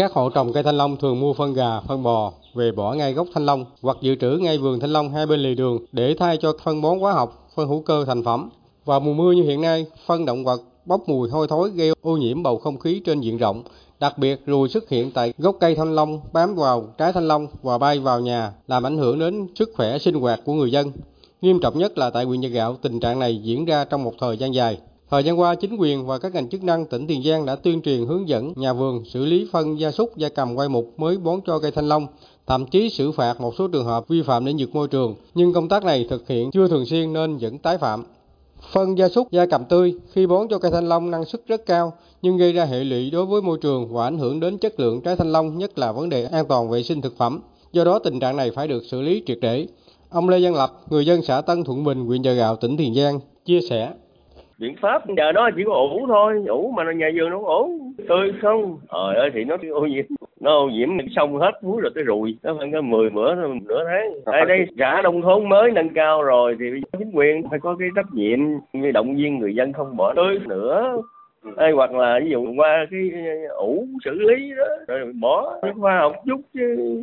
Các hộ trồng cây thanh long thường mua phân gà, phân bò về bỏ ngay gốc thanh long hoặc dự trữ ngay vườn thanh long hai bên lề đường để thay cho phân bón hóa học, phân hữu cơ thành phẩm. Vào mùa mưa như hiện nay, phân động vật bốc mùi hôi thối gây ô nhiễm bầu không khí trên diện rộng. Đặc biệt, ruồi xuất hiện tại gốc cây thanh long bám vào trái thanh long và bay vào nhà, làm ảnh hưởng đến sức khỏe sinh hoạt của người dân. Nghiêm trọng nhất là tại huyện Nhật Gạo, tình trạng này diễn ra trong một thời gian dài. Thời gian qua, chính quyền và các ngành chức năng tỉnh Tiền Giang đã tuyên truyền hướng dẫn nhà vườn xử lý phân gia súc, gia cầm quay mục mới bón cho cây thanh long, thậm chí xử phạt một số trường hợp vi phạm lĩnh vực môi trường. Nhưng công tác này thực hiện chưa thường xuyên nên vẫn tái phạm. Phân gia súc, gia cầm tươi khi bón cho cây thanh long năng suất rất cao nhưng gây ra hệ lụy đối với môi trường và ảnh hưởng đến chất lượng trái thanh long, nhất là vấn đề an toàn vệ sinh thực phẩm. Do đó tình trạng này phải được xử lý triệt để. Ông Lê Văn Lập, người dân xã Tân Thuận Bình, huyện Chợ Gạo, tỉnh Tiền Giang chia sẻ biện pháp giờ đó chỉ có ủ thôi ủ mà nhà vườn nó ủ. Tươi không? Ờ ơi thì nó ô nhiễm nó ô nhiễm xong hết muối rồi tới rùi nó phải có mười bữa nửa tháng. Ở đây xã nông thôn mới nâng cao rồi thì chính quyền phải có cái trách nhiệm như động viên người dân không bỏ tươi nữa. Hay hoặc là ví dụ qua cái ủ xử lý đó rồi bỏ khoa học chút chứ